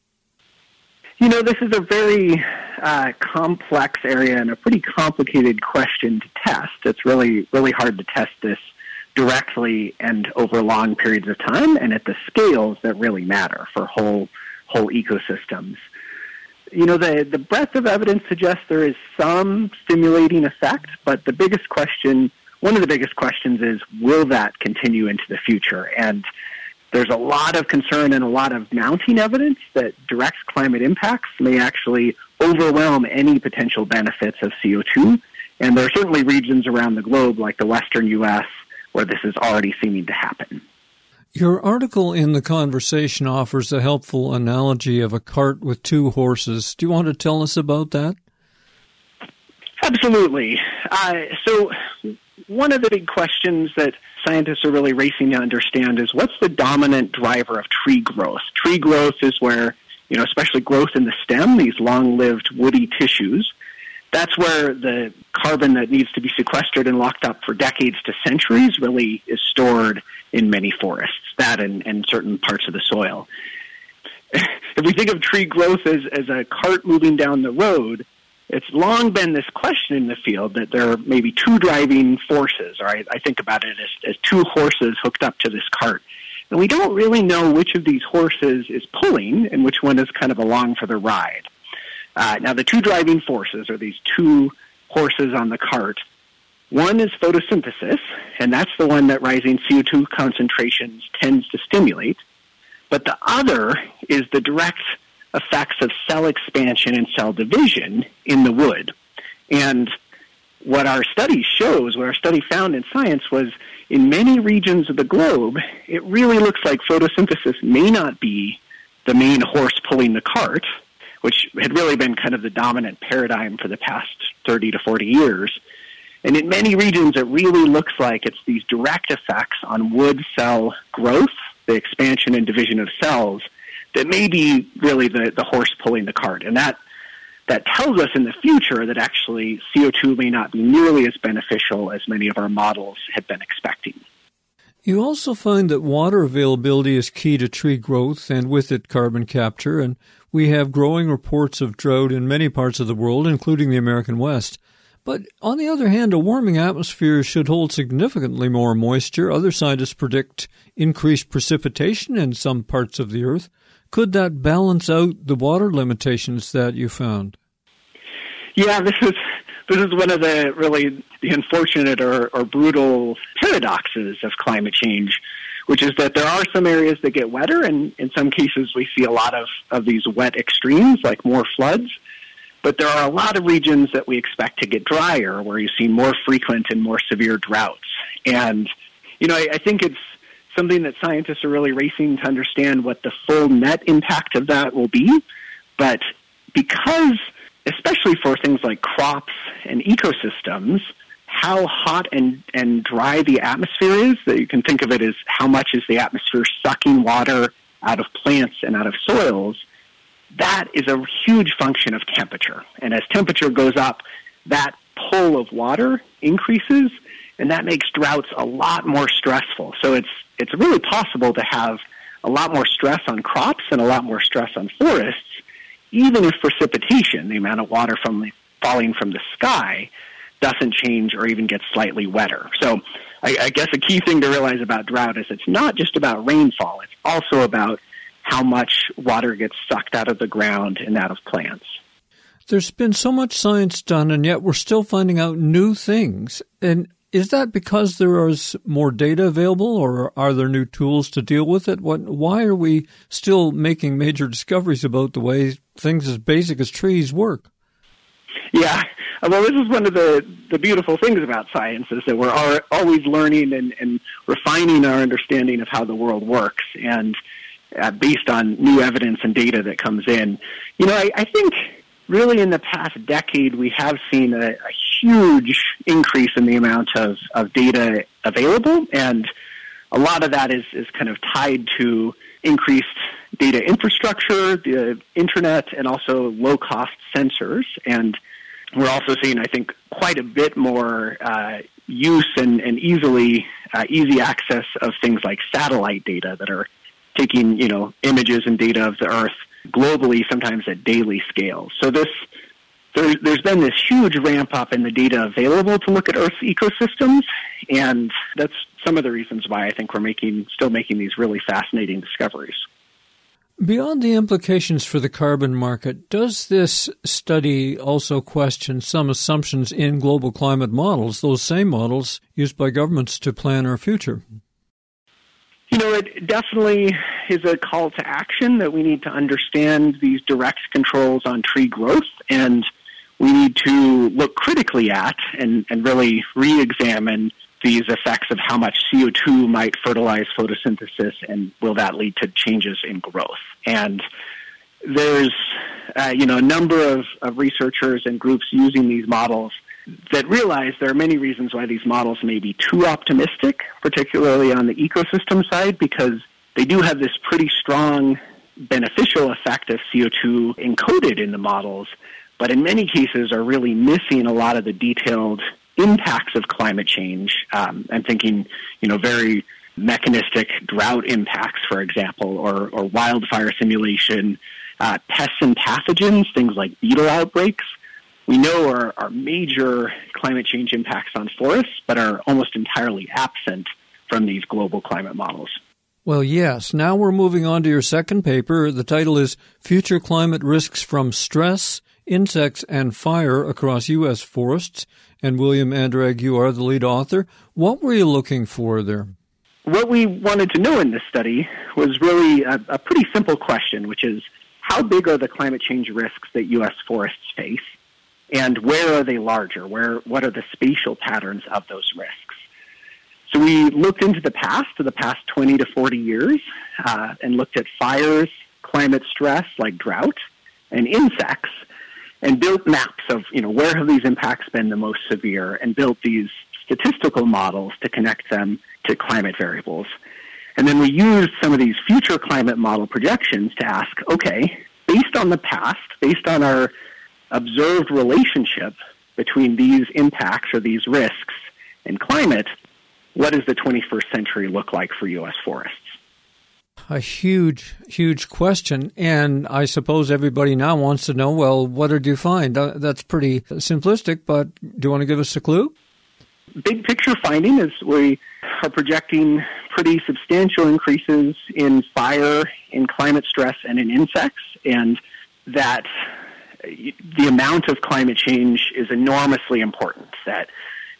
You know, this is a very uh, complex area and a pretty complicated question to test. It's really, really hard to test this directly and over long periods of time and at the scales that really matter for whole whole ecosystems. You know, the, the breadth of evidence suggests there is some stimulating effect, but the biggest question, one of the biggest questions is, will that continue into the future? And there's a lot of concern and a lot of mounting evidence that direct climate impacts may actually overwhelm any potential benefits of CO2. And there are certainly regions around the globe, like the western U.S., where this is already seeming to happen. Your article in the conversation offers a helpful analogy of a cart with two horses. Do you want to tell us about that? Absolutely. Uh, so, one of the big questions that scientists are really racing to understand is what's the dominant driver of tree growth? Tree growth is where, you know, especially growth in the stem, these long-lived woody tissues, that's where the carbon that needs to be sequestered and locked up for decades to centuries really is stored in many forests, that and, and certain parts of the soil. if we think of tree growth as, as a cart moving down the road, it's long been this question in the field that there are maybe two driving forces, or I, I think about it as, as two horses hooked up to this cart. And we don't really know which of these horses is pulling and which one is kind of along for the ride. Uh, now, the two driving forces are these two horses on the cart. One is photosynthesis, and that's the one that rising CO2 concentrations tends to stimulate. But the other is the direct effects of cell expansion and cell division in the wood. And what our study shows, what our study found in science was in many regions of the globe, it really looks like photosynthesis may not be the main horse pulling the cart, which had really been kind of the dominant paradigm for the past 30 to 40 years. And in many regions, it really looks like it's these direct effects on wood cell growth, the expansion and division of cells, that may be really the, the horse pulling the cart. And that, that tells us in the future that actually CO2 may not be nearly as beneficial as many of our models had been expecting. You also find that water availability is key to tree growth and with it carbon capture, and we have growing reports of drought in many parts of the world, including the American West. But on the other hand, a warming atmosphere should hold significantly more moisture. Other scientists predict increased precipitation in some parts of the earth. Could that balance out the water limitations that you found? Yeah, this is this is one of the really the unfortunate or, or brutal paradoxes of climate change, which is that there are some areas that get wetter, and in some cases we see a lot of, of these wet extremes, like more floods. But there are a lot of regions that we expect to get drier, where you see more frequent and more severe droughts. And, you know, I, I think it's something that scientists are really racing to understand what the full net impact of that will be. But because, especially for things like crops and ecosystems, how hot and, and dry the atmosphere is, that you can think of it as how much is the atmosphere sucking water out of plants and out of soils, that is a huge function of temperature. And as temperature goes up, that pull of water increases, and that makes droughts a lot more stressful. So it's it's really possible to have a lot more stress on crops and a lot more stress on forests, even if precipitation, the amount of water from the, falling from the sky, doesn't change or even get slightly wetter. So I, I guess a key thing to realize about drought is it's not just about rainfall; it's also about how much water gets sucked out of the ground and out of plants. There's been so much science done, and yet we're still finding out new things. And is that because there is more data available, or are there new tools to deal with it? What, why are we still making major discoveries about the way things as basic as trees work? Yeah, well, this is one of the, the beautiful things about science is that we're always learning and, and refining our understanding of how the world works. And uh, based on new evidence and data that comes in. You know, I, I think really in the past decade we have seen a, a huge increase in the amount of, of data available, and a lot of that is, is kind of tied to increased data infrastructure, the internet, and also low cost sensors. And we're also seeing, I think, quite a bit more uh, use and, and easily uh, easy access of things like satellite data that are taking, you know, images and data of the Earth globally, sometimes at daily scales. So this, there, there's been this huge ramp up in the data available to look at Earth's ecosystems, and that's some of the reasons why I think we're making, still making these really fascinating discoveries. Beyond the implications for the carbon market, does this study also question some assumptions in global climate models, those same models used by governments to plan our future? You know, it definitely is a call to action that we need to understand these direct controls on tree growth and we need to look critically at and, and really re-examine these effects of how much CO2 might fertilize photosynthesis and will that lead to changes in growth. And there's, uh, you know, a number of, of researchers and groups using these models that realize there are many reasons why these models may be too optimistic, particularly on the ecosystem side, because they do have this pretty strong beneficial effect of CO2 encoded in the models, but in many cases are really missing a lot of the detailed impacts of climate change. Um, I'm thinking, you know, very mechanistic drought impacts, for example, or, or wildfire simulation, uh, pests and pathogens, things like beetle outbreaks we know are, are major climate change impacts on forests, but are almost entirely absent from these global climate models. Well, yes. Now we're moving on to your second paper. The title is Future Climate Risks from Stress, Insects, and Fire Across U.S. Forests. And William Anderegg, you are the lead author. What were you looking for there? What we wanted to know in this study was really a, a pretty simple question, which is how big are the climate change risks that U.S. forests face? and where are they larger? Where what are the spatial patterns of those risks? So we looked into the past, to the past 20 to 40 years, uh, and looked at fires, climate stress like drought, and insects, and built maps of you know where have these impacts been the most severe, and built these statistical models to connect them to climate variables. And then we used some of these future climate model projections to ask, okay, based on the past, based on our observed relationship between these impacts or these risks and climate, what does the 21st century look like for U.S. forests? A huge, huge question. And I suppose everybody now wants to know well, what did you find? That's pretty simplistic, but do you want to give us a clue? Big picture finding is we are projecting pretty substantial increases in fire, in climate stress, and in insects, and that the amount of climate change is enormously important. That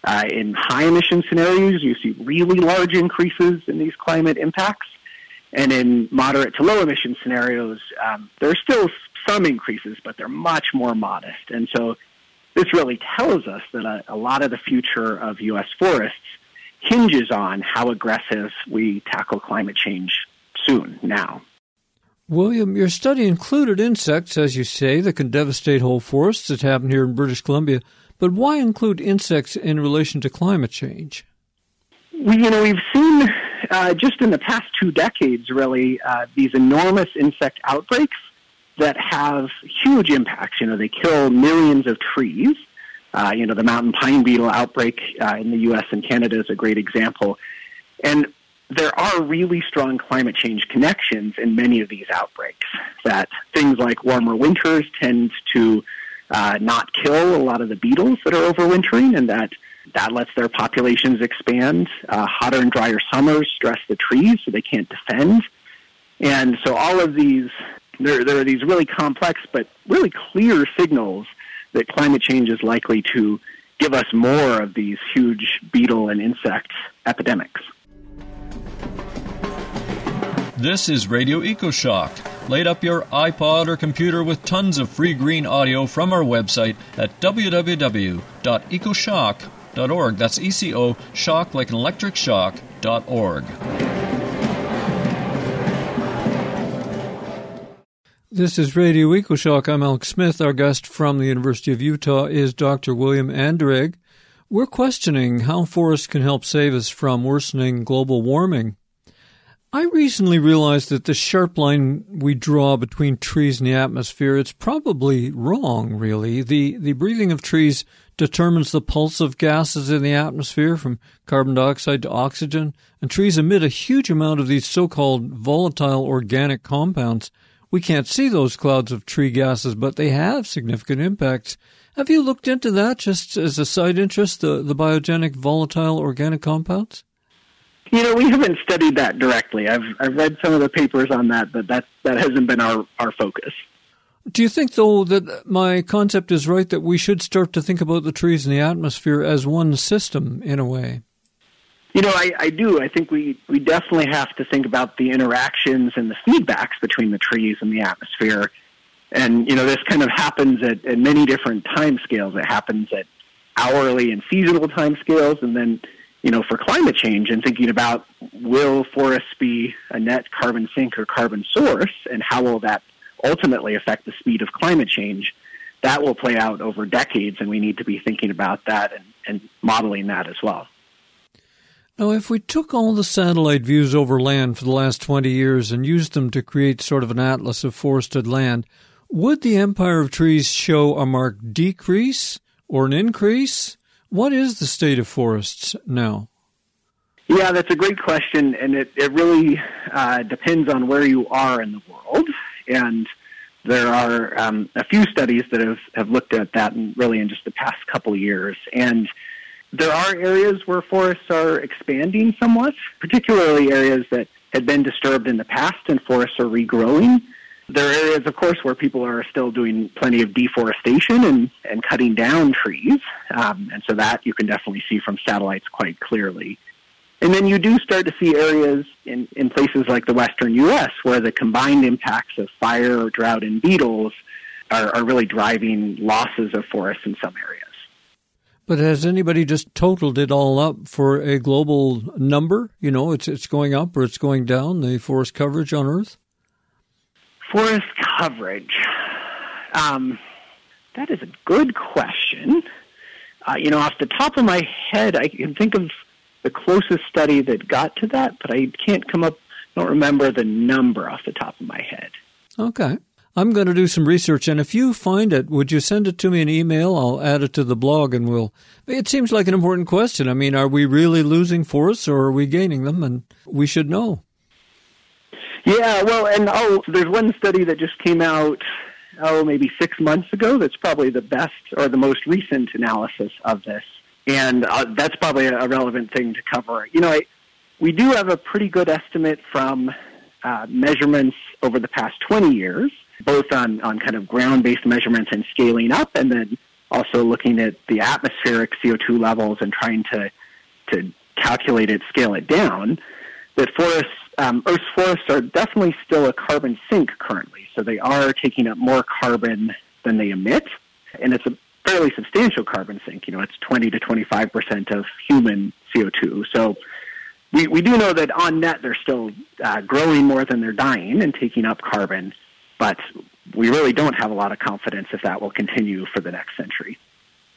uh, in high emission scenarios, you see really large increases in these climate impacts. And in moderate to low emission scenarios, um, there are still some increases, but they're much more modest. And so this really tells us that a, a lot of the future of U.S. forests hinges on how aggressive we tackle climate change soon, now. William, your study included insects, as you say, that can devastate whole forests. that happened here in British Columbia. But why include insects in relation to climate change? We, you know, we've seen uh, just in the past two decades, really, uh, these enormous insect outbreaks that have huge impacts. You know, they kill millions of trees. Uh, you know, the mountain pine beetle outbreak uh, in the U.S. and Canada is a great example. And there are really strong climate change connections in many of these outbreaks. That things like warmer winters tend to uh, not kill a lot of the beetles that are overwintering, and that that lets their populations expand. Uh, hotter and drier summers stress the trees, so they can't defend. And so all of these, there, there are these really complex but really clear signals that climate change is likely to give us more of these huge beetle and insect epidemics. This is Radio EcoShock. Light up your iPod or computer with tons of free green audio from our website at www.ecoshock.org. That's E C O, shock like an electric shock.org. This is Radio EcoShock. I'm Alex Smith. Our guest from the University of Utah is Dr. William Anderegg. We're questioning how forests can help save us from worsening global warming. I recently realized that the sharp line we draw between trees and the atmosphere, it's probably wrong, really. The, the breathing of trees determines the pulse of gases in the atmosphere from carbon dioxide to oxygen, and trees emit a huge amount of these so-called volatile organic compounds. We can't see those clouds of tree gases, but they have significant impacts. Have you looked into that just as a side interest, the, the biogenic volatile organic compounds? You know, we haven't studied that directly. I've I've read some of the papers on that, but that that hasn't been our our focus. Do you think, though, that my concept is right that we should start to think about the trees and the atmosphere as one system in a way? You know, I, I do. I think we, we definitely have to think about the interactions and the feedbacks between the trees and the atmosphere. And, you know, this kind of happens at, at many different time scales. It happens at hourly and seasonal time scales, and then you know, for climate change and thinking about will forests be a net carbon sink or carbon source and how will that ultimately affect the speed of climate change, that will play out over decades and we need to be thinking about that and, and modeling that as well. Now, if we took all the satellite views over land for the last 20 years and used them to create sort of an atlas of forested land, would the empire of trees show a marked decrease or an increase? What is the state of forests now? Yeah, that's a great question, and it, it really uh, depends on where you are in the world. And there are um, a few studies that have, have looked at that in, really in just the past couple of years. And there are areas where forests are expanding somewhat, particularly areas that had been disturbed in the past and forests are regrowing. There are areas, of course, where people are still doing plenty of deforestation and, and cutting down trees. Um, and so that you can definitely see from satellites quite clearly. And then you do start to see areas in, in places like the western U.S. where the combined impacts of fire, drought, and beetles are, are really driving losses of forests in some areas. But has anybody just totaled it all up for a global number? You know, it's it's going up or it's going down, the forest coverage on Earth? Forest coverage. Um, that is a good question. Uh, you know, off the top of my head, I can think of the closest study that got to that, but I can't come up, don't remember the number off the top of my head. Okay. I'm going to do some research, and if you find it, would you send it to me in email? I'll add it to the blog, and we'll. It seems like an important question. I mean, are we really losing forests, or are we gaining them? And we should know. Yeah, well, and oh, there's one study that just came out, oh, maybe six months ago. That's probably the best or the most recent analysis of this, and uh, that's probably a relevant thing to cover. You know, I, we do have a pretty good estimate from uh, measurements over the past 20 years, both on on kind of ground-based measurements and scaling up, and then also looking at the atmospheric CO2 levels and trying to to calculate it, scale it down. That forests um, Earth's forests are definitely still a carbon sink currently. So they are taking up more carbon than they emit. And it's a fairly substantial carbon sink. You know, it's 20 to 25 percent of human CO2. So we, we do know that on net they're still uh, growing more than they're dying and taking up carbon, but we really don't have a lot of confidence if that will continue for the next century.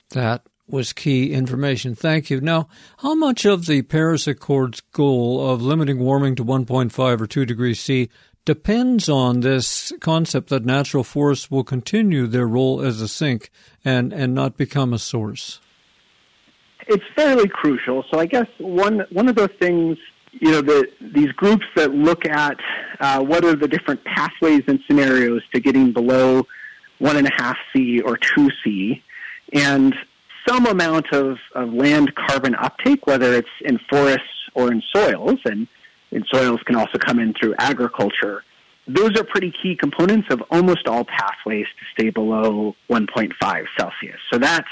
That was key information. Thank you. Now, how much of the Paris Accords goal of limiting warming to 1.5 or 2 degrees C depends on this concept that natural forests will continue their role as a sink and, and not become a source? It's fairly crucial. So I guess one one of the things, you know, the, these groups that look at uh, what are the different pathways and scenarios to getting below one and a half C or two C, and some amount of, of land carbon uptake, whether it's in forests or in soils, and in soils can also come in through agriculture. Those are pretty key components of almost all pathways to stay below 1.5 Celsius. So that's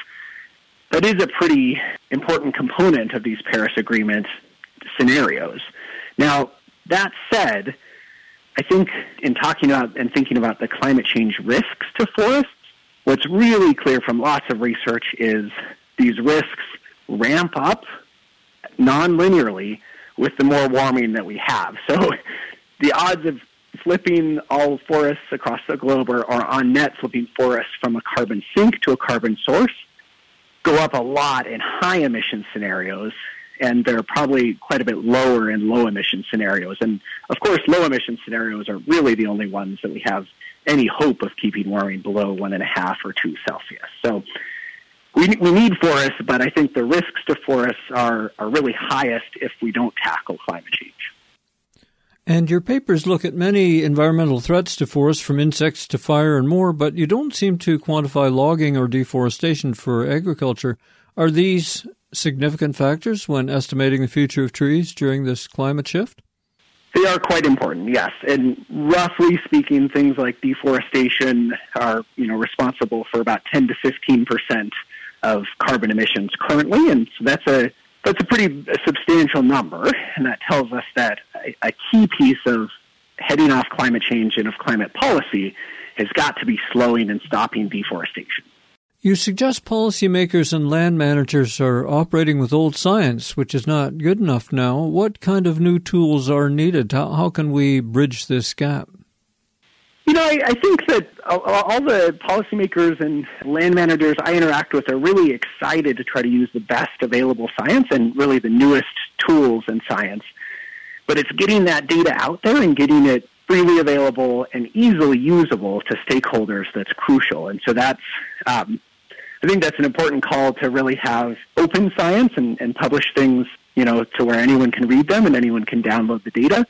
that is a pretty important component of these Paris Agreement scenarios. Now, that said, I think in talking about and thinking about the climate change risks to forests, what's really clear from lots of research is these risks ramp up non-linearly with the more warming that we have. So the odds of flipping all forests across the globe or, or on net flipping forests from a carbon sink to a carbon source go up a lot in high emission scenarios, and they're probably quite a bit lower in low emission scenarios. And of course, low emission scenarios are really the only ones that we have any hope of keeping warming below one and a half or two Celsius. So we, we need forests, but I think the risks to forests are, are really highest if we don't tackle climate change. And your papers look at many environmental threats to forests, from insects to fire and more, but you don't seem to quantify logging or deforestation for agriculture. Are these significant factors when estimating the future of trees during this climate shift? They are quite important, yes. And roughly speaking, things like deforestation are, you know, responsible for about 10 to 15 percent of carbon emissions currently, and so that's a that's a pretty substantial number, and that tells us that a, a key piece of heading off climate change and of climate policy has got to be slowing and stopping deforestation. You suggest policymakers and land managers are operating with old science, which is not good enough now. What kind of new tools are needed? How, how can we bridge this gap? You know, I, I think that all the policymakers and land managers I interact with are really excited to try to use the best available science and really the newest tools in science. But it's getting that data out there and getting it freely available and easily usable to stakeholders that's crucial. And so that's, um, I think that's an important call to really have open science and, and publish things, you know, to where anyone can read them and anyone can download the data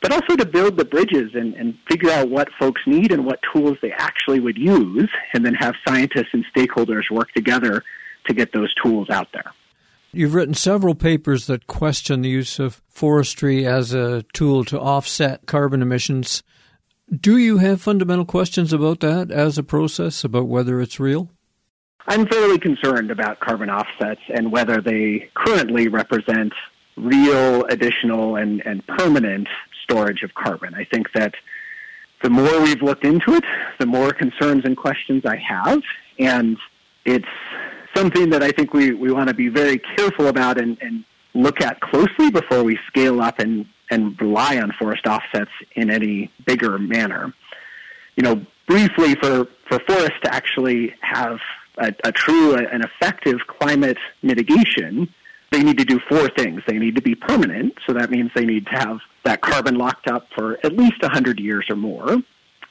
but also to build the bridges and, and figure out what folks need and what tools they actually would use, and then have scientists and stakeholders work together to get those tools out there. You've written several papers that question the use of forestry as a tool to offset carbon emissions. Do you have fundamental questions about that as a process, about whether it's real? I'm fairly concerned about carbon offsets and whether they currently represent real, additional, and, and permanent storage of carbon. I think that the more we've looked into it, the more concerns and questions I have. And it's something that I think we, we want to be very careful about and, and look at closely before we scale up and, and rely on forest offsets in any bigger manner. You know, briefly, for, for forests to actually have a, a true and effective climate mitigation, they need to do four things. They need to be permanent, so that means they need to have that carbon locked up for at least 100 years or more.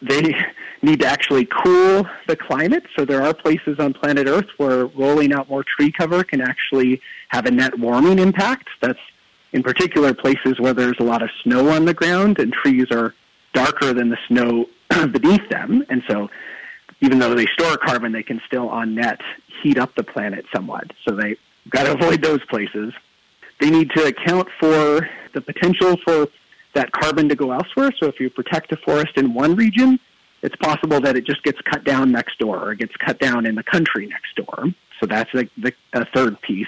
They need to actually cool the climate, so there are places on planet Earth where rolling out more tree cover can actually have a net warming impact. That's in particular places where there's a lot of snow on the ground and trees are darker than the snow beneath them. And so even though they store carbon, they can still on net heat up the planet somewhat. So they got to avoid those places. They need to account for the potential for that carbon to go elsewhere. So if you protect a forest in one region, it's possible that it just gets cut down next door or gets cut down in the country next door. So that's the, the a third piece.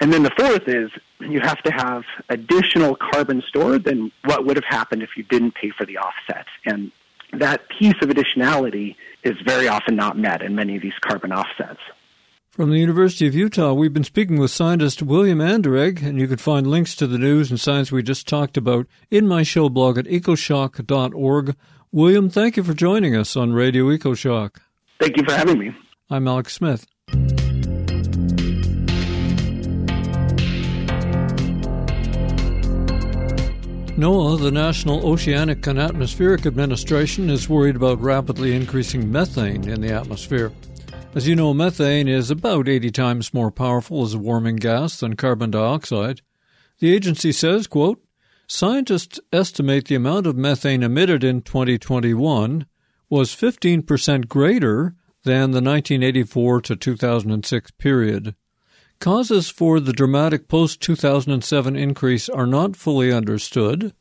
And then the fourth is you have to have additional carbon stored than what would have happened if you didn't pay for the offset. And that piece of additionality is very often not met in many of these carbon offsets. From the University of Utah, we've been speaking with scientist William Anderegg, and you can find links to the news and science we just talked about in my show blog at ecoshock.org. William, thank you for joining us on Radio EcoShock. Thank you for having me. I'm Alex Smith. NOAA, the National Oceanic and Atmospheric Administration, is worried about rapidly increasing methane in the atmosphere. As you know, methane is about 80 times more powerful as a warming gas than carbon dioxide. The agency says, quote, Scientists estimate the amount of methane emitted in 2021 was 15% greater than the 1984 to 2006 period. Causes for the dramatic post 2007 increase are not fully understood,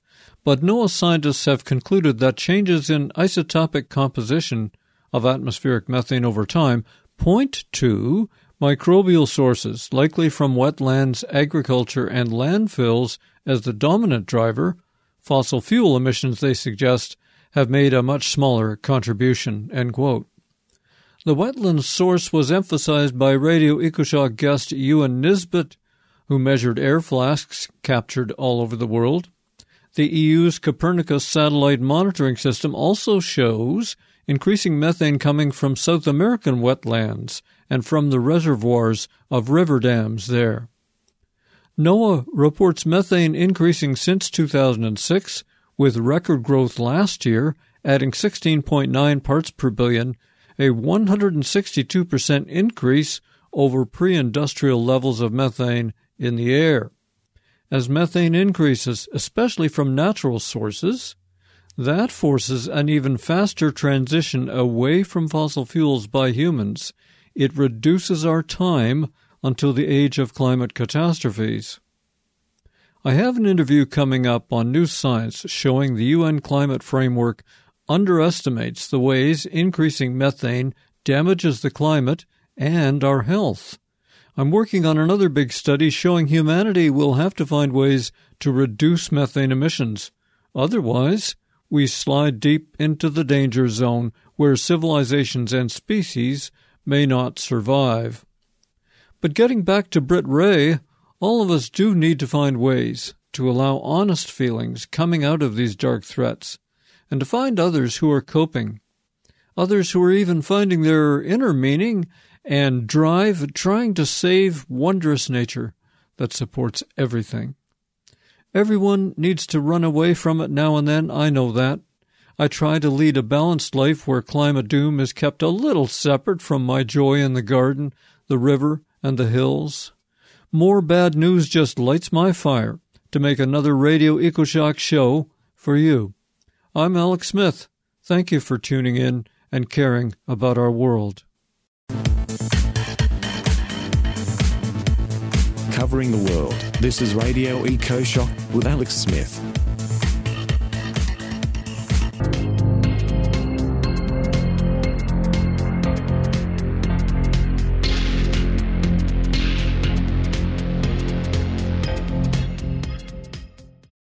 but NOAA scientists have concluded that changes in isotopic composition of atmospheric methane over time point to microbial sources, likely from wetlands, agriculture, and landfills as the dominant driver. Fossil fuel emissions, they suggest, have made a much smaller contribution. The wetland source was emphasized by Radio EcoShock guest Euan Nisbet, who measured air flasks captured all over the world. The EU's Copernicus satellite monitoring system also shows increasing methane coming from South American wetlands and from the reservoirs of river dams there. NOAA reports methane increasing since 2006, with record growth last year, adding 16.9 parts per billion a 162% increase over pre industrial levels of methane in the air. As methane increases, especially from natural sources, that forces an even faster transition away from fossil fuels by humans. It reduces our time until the age of climate catastrophes. I have an interview coming up on New Science showing the UN climate framework underestimates the ways increasing methane damages the climate and our health. I'm working on another big study showing humanity will have to find ways to reduce methane emissions. Otherwise, we slide deep into the danger zone where civilizations and species may not survive. But getting back to Britt Wray, all of us do need to find ways to allow honest feelings coming out of these dark threats and to find others who are coping, others who are even finding their inner meaning and drive trying to save wondrous nature that supports everything. Everyone needs to run away from it now and then, I know that. I try to lead a balanced life where climate doom is kept a little separate from my joy in the garden, the river, and the hills. More bad news just lights my fire to make another Radio EcoShock show for you. I'm Alex Smith. Thank you for tuning in and caring about our world. Covering the world, this is Radio EcoShock with Alex Smith.